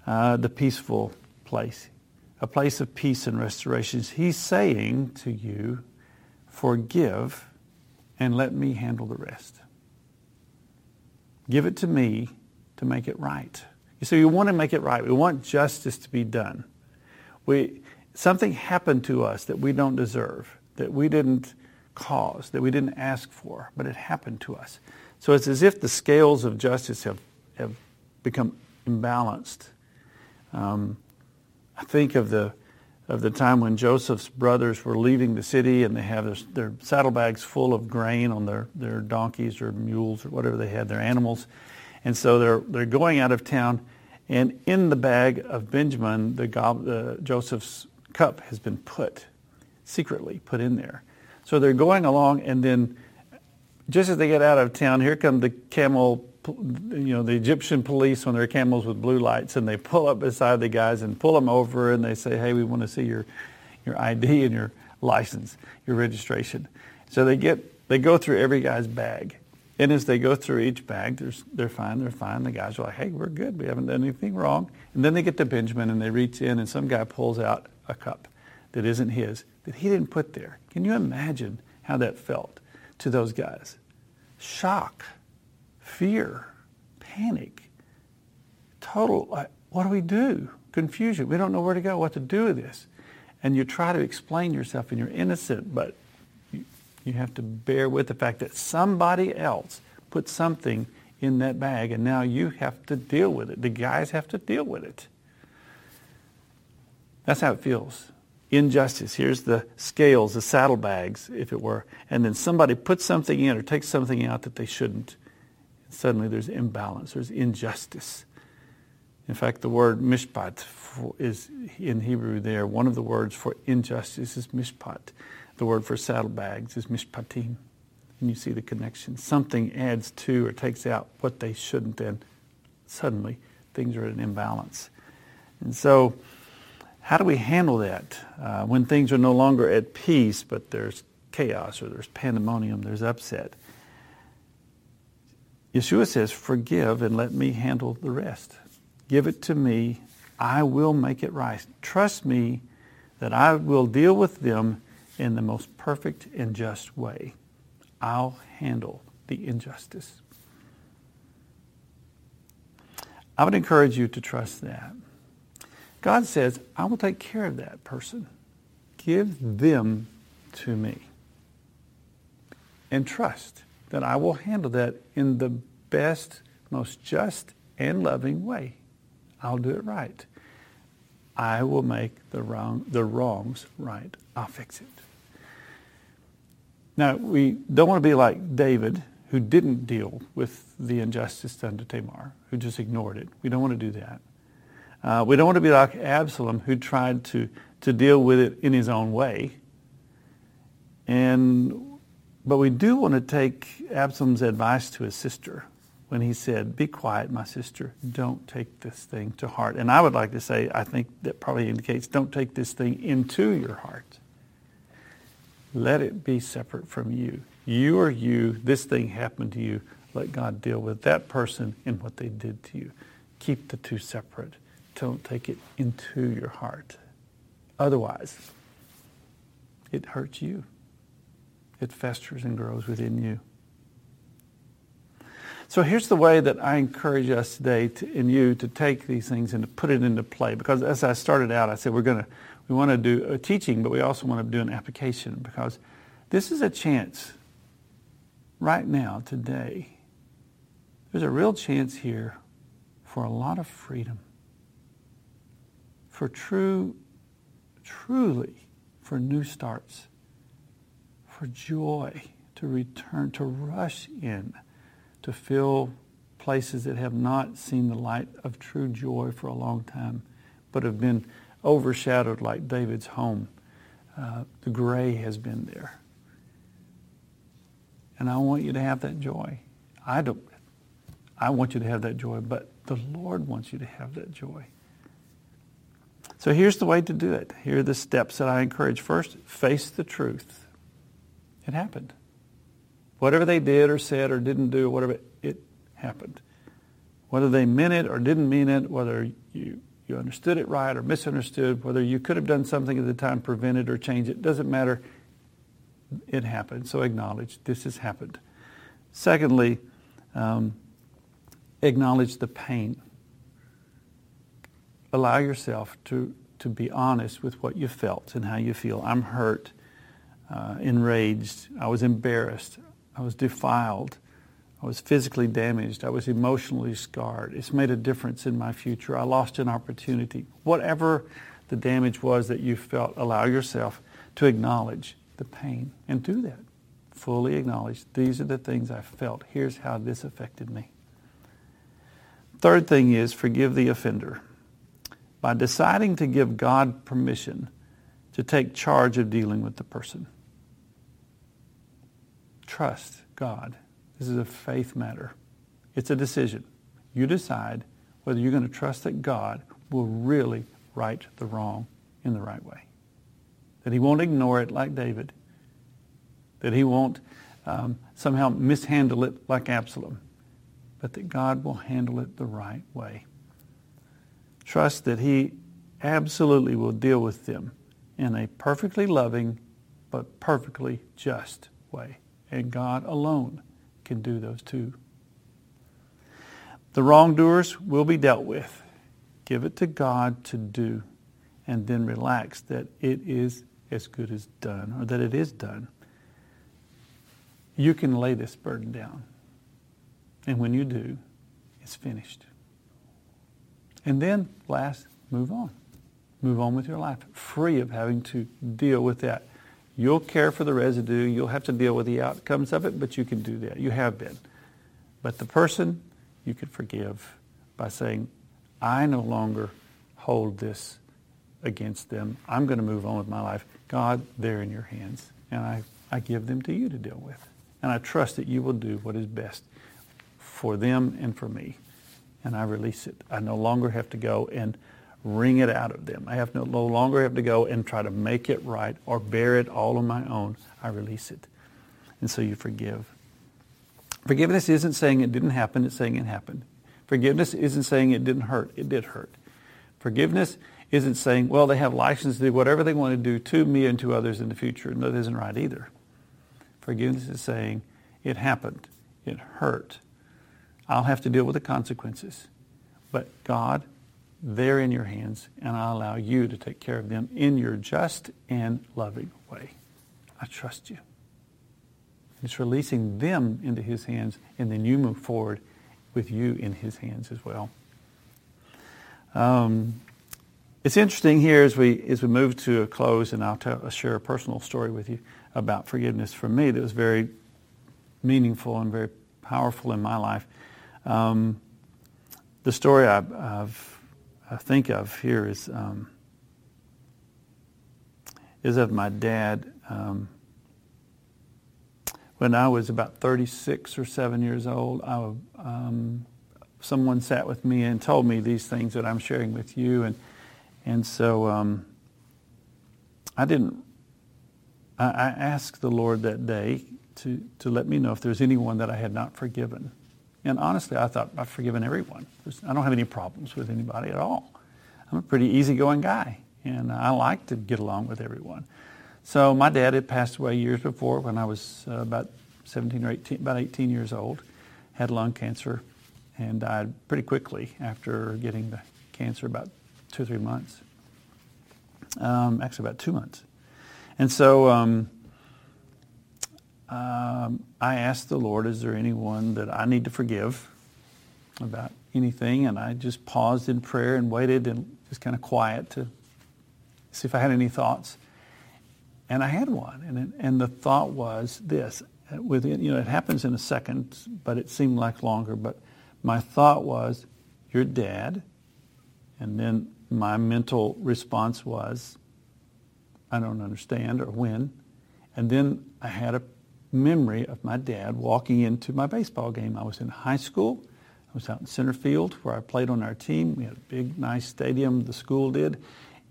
uh, the peaceful place a place of peace and restoration. He's saying to you, forgive and let me handle the rest. Give it to me to make it right. You see, we want to make it right. We want justice to be done. We, something happened to us that we don't deserve, that we didn't cause, that we didn't ask for, but it happened to us. So it's as if the scales of justice have, have become imbalanced. Um, I think of the of the time when Joseph's brothers were leaving the city and they have their, their saddlebags full of grain on their, their donkeys or mules or whatever they had, their animals. And so they're, they're going out of town And in the bag of Benjamin, the, the Joseph's cup has been put secretly put in there. So they're going along, and then just as they get out of town, here come the camel, you know, the Egyptian police on their camels with blue lights, and they pull up beside the guys and pull them over, and they say, "Hey, we want to see your your ID and your license, your registration." So they get they go through every guy's bag, and as they go through each bag, they're fine, they're fine. The guys are like, hey, we're good. We haven't done anything wrong. And then they get to Benjamin and they reach in and some guy pulls out a cup that isn't his, that he didn't put there. Can you imagine how that felt to those guys? Shock, fear, panic, total, what do we do? Confusion. We don't know where to go, what to do with this. And you try to explain yourself and you're innocent, but you have to bear with the fact that somebody else put something in that bag and now you have to deal with it. The guys have to deal with it. That's how it feels. Injustice. Here's the scales, the saddlebags, if it were. And then somebody puts something in or takes something out that they shouldn't. And suddenly there's imbalance, there's injustice. In fact, the word mishpat is in Hebrew there. One of the words for injustice is mishpat. The word for saddlebags is mishpatim. And you see the connection. Something adds to or takes out what they shouldn't, and suddenly things are at an imbalance. And so, how do we handle that uh, when things are no longer at peace, but there's chaos or there's pandemonium, there's upset? Yeshua says, Forgive and let me handle the rest. Give it to me. I will make it right. Trust me that I will deal with them in the most perfect and just way. I'll handle the injustice. I would encourage you to trust that. God says, I will take care of that person. Give them to me. And trust that I will handle that in the best, most just, and loving way. I'll do it right. I will make the wrong the wrongs right. I'll fix it. Now, we don't want to be like David, who didn't deal with the injustice done to Tamar, who just ignored it. We don't want to do that. Uh, we don't want to be like Absalom, who tried to, to deal with it in his own way. And, but we do want to take Absalom's advice to his sister when he said, Be quiet, my sister. Don't take this thing to heart. And I would like to say, I think that probably indicates don't take this thing into your heart. Let it be separate from you. You are you. This thing happened to you. Let God deal with that person and what they did to you. Keep the two separate. Don't take it into your heart. Otherwise, it hurts you. It festers and grows within you. So here's the way that I encourage us today to, in you to take these things and to put it into play. Because as I started out, I said we're going to we want to do a teaching, but we also want to do an application because this is a chance right now, today. There's a real chance here for a lot of freedom, for true, truly, for new starts, for joy to return, to rush in, to fill places that have not seen the light of true joy for a long time, but have been overshadowed like David's home. Uh, the gray has been there. And I want you to have that joy. I don't. I want you to have that joy, but the Lord wants you to have that joy. So here's the way to do it. Here are the steps that I encourage. First, face the truth. It happened. Whatever they did or said or didn't do, whatever, it happened. Whether they meant it or didn't mean it, whether you you understood it right or misunderstood, whether you could have done something at the time, prevent it or change it, doesn't matter. It happened. So acknowledge this has happened. Secondly, um, acknowledge the pain. Allow yourself to, to be honest with what you felt and how you feel. I'm hurt, uh, enraged, I was embarrassed, I was defiled. I was physically damaged. I was emotionally scarred. It's made a difference in my future. I lost an opportunity. Whatever the damage was that you felt, allow yourself to acknowledge the pain and do that. Fully acknowledge these are the things I felt. Here's how this affected me. Third thing is forgive the offender. By deciding to give God permission to take charge of dealing with the person. Trust God. This is a faith matter. It's a decision. You decide whether you're going to trust that God will really right the wrong in the right way. That he won't ignore it like David. That he won't um, somehow mishandle it like Absalom. But that God will handle it the right way. Trust that he absolutely will deal with them in a perfectly loving but perfectly just way. And God alone can do those two. The wrongdoers will be dealt with. Give it to God to do, and then relax that it is as good as done, or that it is done. You can lay this burden down. And when you do, it's finished. And then, last, move on. Move on with your life, free of having to deal with that. You'll care for the residue. You'll have to deal with the outcomes of it, but you can do that. You have been. But the person, you can forgive by saying, I no longer hold this against them. I'm going to move on with my life. God, they're in your hands, and I, I give them to you to deal with. And I trust that you will do what is best for them and for me. And I release it. I no longer have to go and wring it out of them. I have no, no longer have to go and try to make it right or bear it all on my own. I release it. And so you forgive. Forgiveness isn't saying it didn't happen, it's saying it happened. Forgiveness isn't saying it didn't hurt, it did hurt. Forgiveness isn't saying, well, they have license to do whatever they want to do to me and to others in the future. And that isn't right either. Forgiveness is saying, it happened, it hurt. I'll have to deal with the consequences. But God they're in your hands, and I allow you to take care of them in your just and loving way. I trust you. It's releasing them into his hands, and then you move forward with you in his hands as well. Um, it's interesting here as we as we move to a close, and I'll, tell, I'll share a personal story with you about forgiveness for me that was very meaningful and very powerful in my life. Um, the story I, I think of here is um, is of my dad. Um, when I was about 36 or 7 years old, I, um, someone sat with me and told me these things that I'm sharing with you, and and so um, I didn't. I, I asked the Lord that day to to let me know if there's anyone that I had not forgiven. And honestly, I thought I've forgiven everyone. I don't have any problems with anybody at all. I'm a pretty easygoing guy, and I like to get along with everyone. So my dad had passed away years before when I was uh, about 17 or 18, about 18 years old, had lung cancer, and died pretty quickly after getting the cancer, about two or three months. Um, actually, about two months. And so um, um, I asked the Lord, is there anyone that I need to forgive about anything? And I just paused in prayer and waited and was kind of quiet to see if I had any thoughts. And I had one. And, and the thought was this. Within, you know, it happens in a second, but it seemed like longer. But my thought was, your dad. And then my mental response was, I don't understand or when. And then I had a memory of my dad walking into my baseball game. I was in high school. I was out in center field where I played on our team. We had a big, nice stadium, the school did.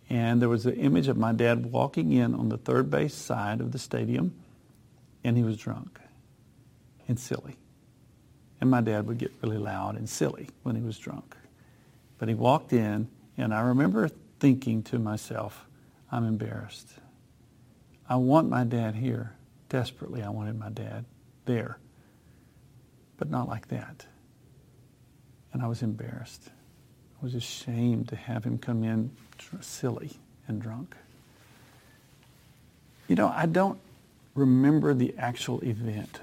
And there was an image of my dad walking in on the third base side of the stadium, and he was drunk and silly. And my dad would get really loud and silly when he was drunk. But he walked in, and I remember thinking to myself, I'm embarrassed. I want my dad here desperately I wanted my dad there, but not like that. And I was embarrassed. I was ashamed to have him come in silly and drunk. You know, I don't remember the actual event.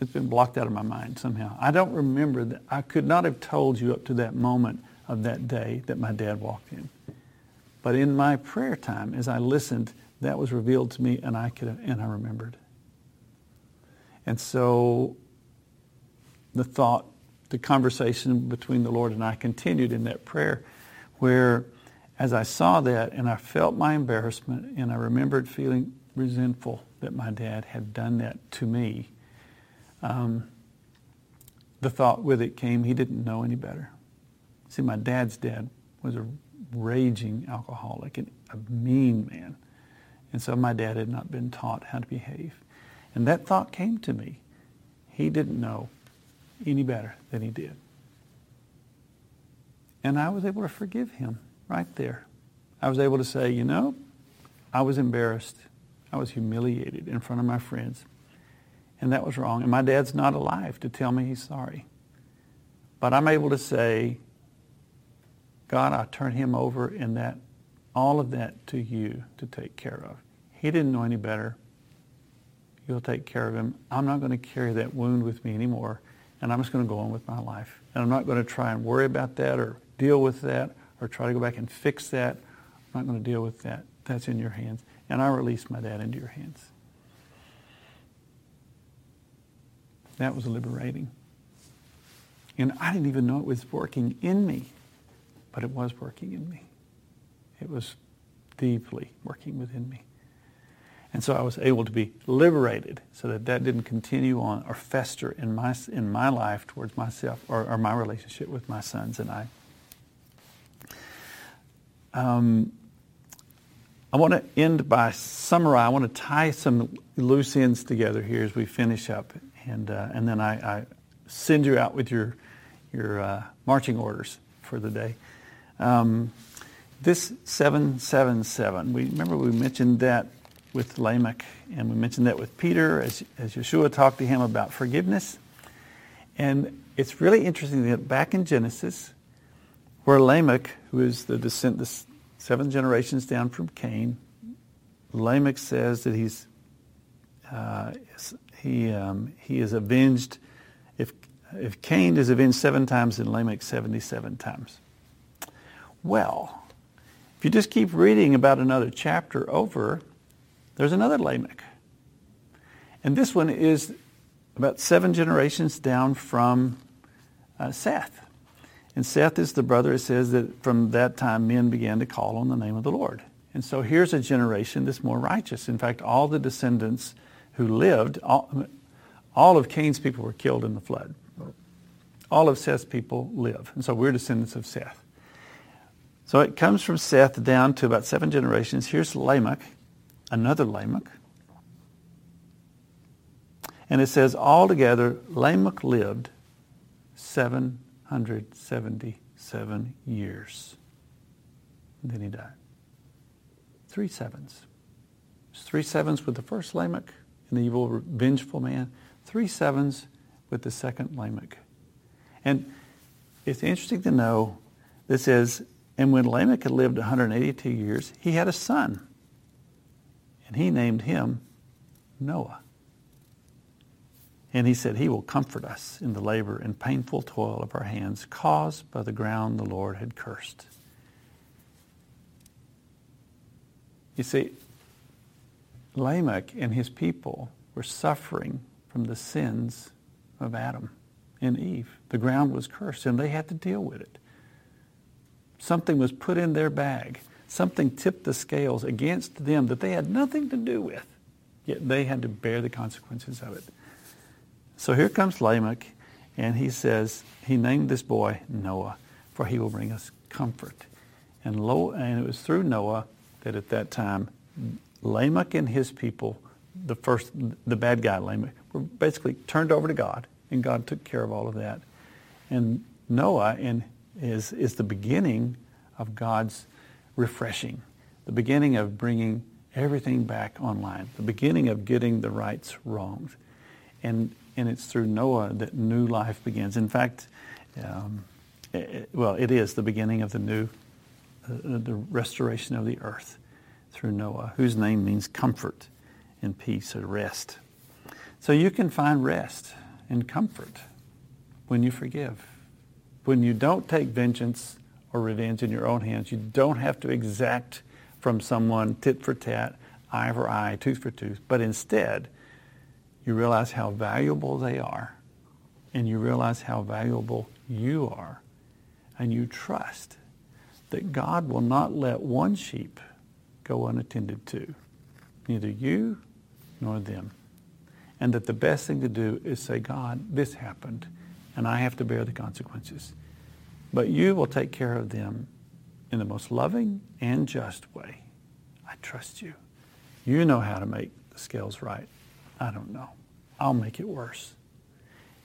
It's been blocked out of my mind somehow. I don't remember that. I could not have told you up to that moment of that day that my dad walked in. But in my prayer time, as I listened, that was revealed to me and I could and I remembered. And so the thought the conversation between the Lord and I continued in that prayer where as I saw that and I felt my embarrassment and I remembered feeling resentful that my dad had done that to me, um, the thought with it came he didn't know any better. See, my dad's dad was a raging alcoholic and a mean man. And so my dad had not been taught how to behave. And that thought came to me. He didn't know any better than he did. And I was able to forgive him right there. I was able to say, you know, I was embarrassed. I was humiliated in front of my friends. And that was wrong. And my dad's not alive to tell me he's sorry. But I'm able to say, God, I turn him over in that, all of that to you to take care of. He didn't know any better. You'll take care of him. I'm not going to carry that wound with me anymore. And I'm just going to go on with my life. And I'm not going to try and worry about that or deal with that or try to go back and fix that. I'm not going to deal with that. That's in your hands. And I release my dad into your hands. That was liberating. And I didn't even know it was working in me, but it was working in me. It was deeply working within me. And so I was able to be liberated so that that didn't continue on or fester in my, in my life towards myself or, or my relationship with my sons and I. Um, I want to end by summarizing. I want to tie some loose ends together here as we finish up, and uh, and then I, I, send you out with your your uh, marching orders for the day. Um, this seven seven seven. We remember we mentioned that with Lamech, and we mentioned that with Peter as as Yeshua talked to him about forgiveness, and it's really interesting that back in Genesis, where Lamech, who is the descent, the seven generations down from Cain, Lamech says that he's uh, he um, he is avenged. If if Cain is avenged seven times, then Lamech seventy-seven times. Well, if you just keep reading about another chapter over, there's another Lamech, and this one is about seven generations down from uh, Seth. And Seth is the brother. It says that from that time men began to call on the name of the Lord. And so here's a generation that's more righteous. In fact, all the descendants who lived, all, all of Cain's people were killed in the flood. All of Seth's people live. And so we're descendants of Seth. So it comes from Seth down to about seven generations. Here's Lamech, another Lamech. And it says, altogether, Lamech lived 777 years. And then he died. Three sevens. three sevens with the first Lamech, an evil, vengeful man. Three sevens with the second Lamech. And it's interesting to know this says, and when Lamech had lived 182 years, he had a son. And he named him Noah. And he said, He will comfort us in the labor and painful toil of our hands caused by the ground the Lord had cursed. You see, Lamech and his people were suffering from the sins of Adam and Eve. The ground was cursed, and they had to deal with it. Something was put in their bag. Something tipped the scales against them that they had nothing to do with, yet they had to bear the consequences of it. So here comes Lamech, and he says, he named this boy Noah, for he will bring us comfort. And, lo, and it was through Noah that at that time, Lamech and his people, the first, the bad guy Lamech, were basically turned over to God, and God took care of all of that. And Noah in, is, is the beginning of God's refreshing, the beginning of bringing everything back online, the beginning of getting the rights wrongs. And and it's through Noah that new life begins. In fact, um, it, well, it is the beginning of the new, uh, the restoration of the earth through Noah, whose name means comfort and peace or rest. So you can find rest and comfort when you forgive. When you don't take vengeance or revenge in your own hands, you don't have to exact from someone tit for tat, eye for eye, tooth for tooth, but instead, you realize how valuable they are and you realize how valuable you are, and you trust that God will not let one sheep go unattended to, neither you nor them. And that the best thing to do is say, God, this happened, and I have to bear the consequences. But you will take care of them in the most loving and just way. I trust you. You know how to make the scales right. I don't know. I'll make it worse.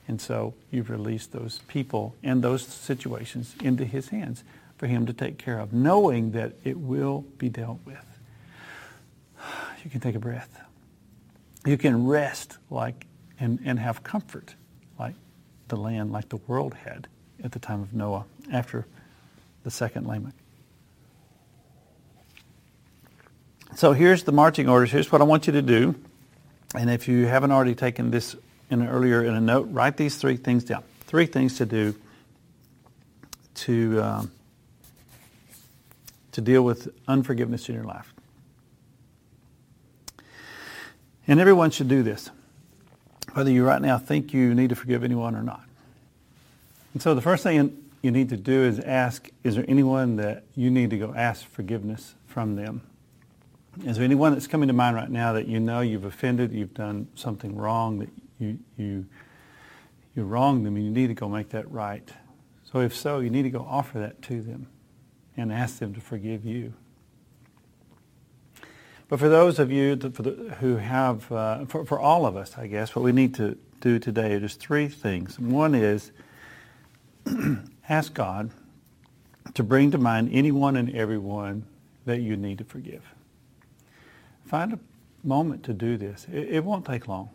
And so you've released those people and those situations into his hands for him to take care of, knowing that it will be dealt with. You can take a breath. You can rest like and, and have comfort like the land, like the world had at the time of Noah after the second Lamech. So here's the marching orders. Here's what I want you to do. And if you haven't already taken this in earlier in a note, write these three things down. Three things to do to um, to deal with unforgiveness in your life. And everyone should do this, whether you right now think you need to forgive anyone or not. And so the first thing you need to do is ask, is there anyone that you need to go ask forgiveness from them? Is there anyone that's coming to mind right now that you know you've offended, you've done something wrong, that you, you, you wronged them and you need to go make that right? So if so, you need to go offer that to them and ask them to forgive you. But for those of you that, who have, uh, for, for all of us, I guess, what we need to do today are just three things. One is ask God to bring to mind anyone and everyone that you need to forgive. Find a moment to do this. It, it won't take long.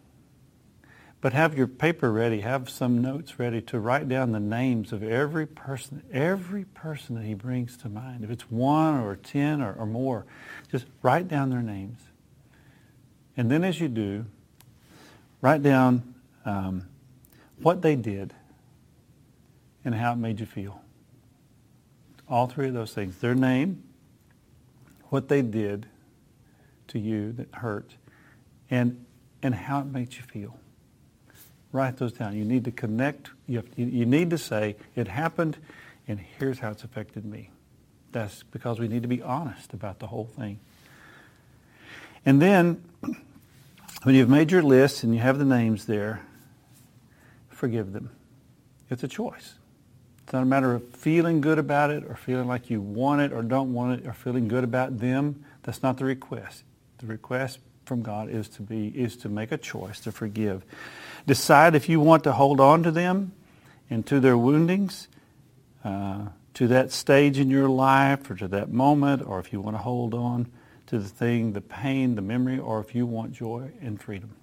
But have your paper ready, have some notes ready to write down the names of every person, every person that he brings to mind. If it's one or ten or, or more, just write down their names. And then as you do, write down um, what they did and how it made you feel. All three of those things. Their name, what they did to you that hurt, and, and how it made you feel write those down. You need to connect. You, have, you, you need to say, it happened, and here's how it's affected me. That's because we need to be honest about the whole thing. And then, when you've made your list and you have the names there, forgive them. It's a choice. It's not a matter of feeling good about it or feeling like you want it or don't want it or feeling good about them. That's not the request. The request from God is to be is to make a choice to forgive. Decide if you want to hold on to them and to their woundings, uh, to that stage in your life or to that moment, or if you want to hold on to the thing, the pain, the memory, or if you want joy and freedom.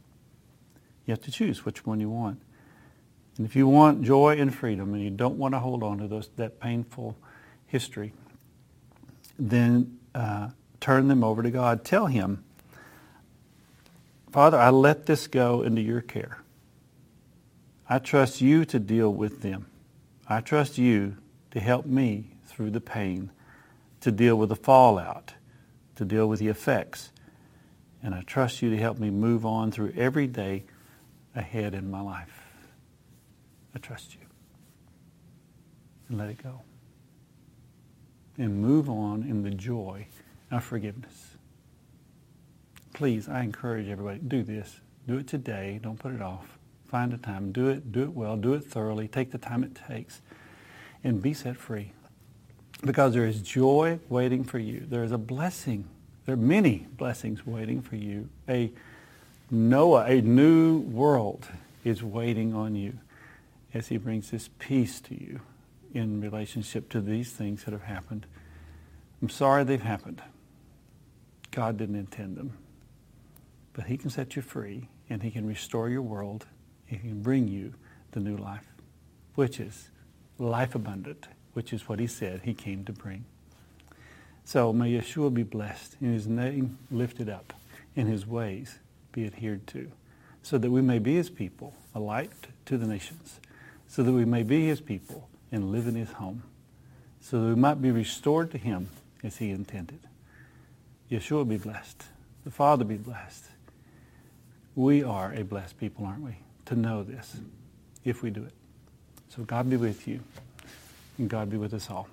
You have to choose which one you want. And if you want joy and freedom and you don't want to hold on to those, that painful history, then uh, turn them over to God. Tell Him, Father, I let this go into your care. I trust you to deal with them. I trust you to help me through the pain, to deal with the fallout, to deal with the effects. And I trust you to help me move on through every day ahead in my life. I trust you. And let it go. And move on in the joy of forgiveness please, I encourage everybody, do this. Do it today. Don't put it off. Find a time. Do it. Do it well. Do it thoroughly. Take the time it takes. And be set free. Because there is joy waiting for you. There is a blessing. There are many blessings waiting for you. A Noah, a new world is waiting on you as he brings this peace to you in relationship to these things that have happened. I'm sorry they've happened. God didn't intend them. But he can set you free and he can restore your world and he can bring you the new life, which is life abundant, which is what he said he came to bring. So may Yeshua be blessed and his name lifted up and his ways be adhered to so that we may be his people, a light to the nations, so that we may be his people and live in his home, so that we might be restored to him as he intended. Yeshua be blessed. The Father be blessed. We are a blessed people, aren't we? To know this, if we do it. So God be with you, and God be with us all.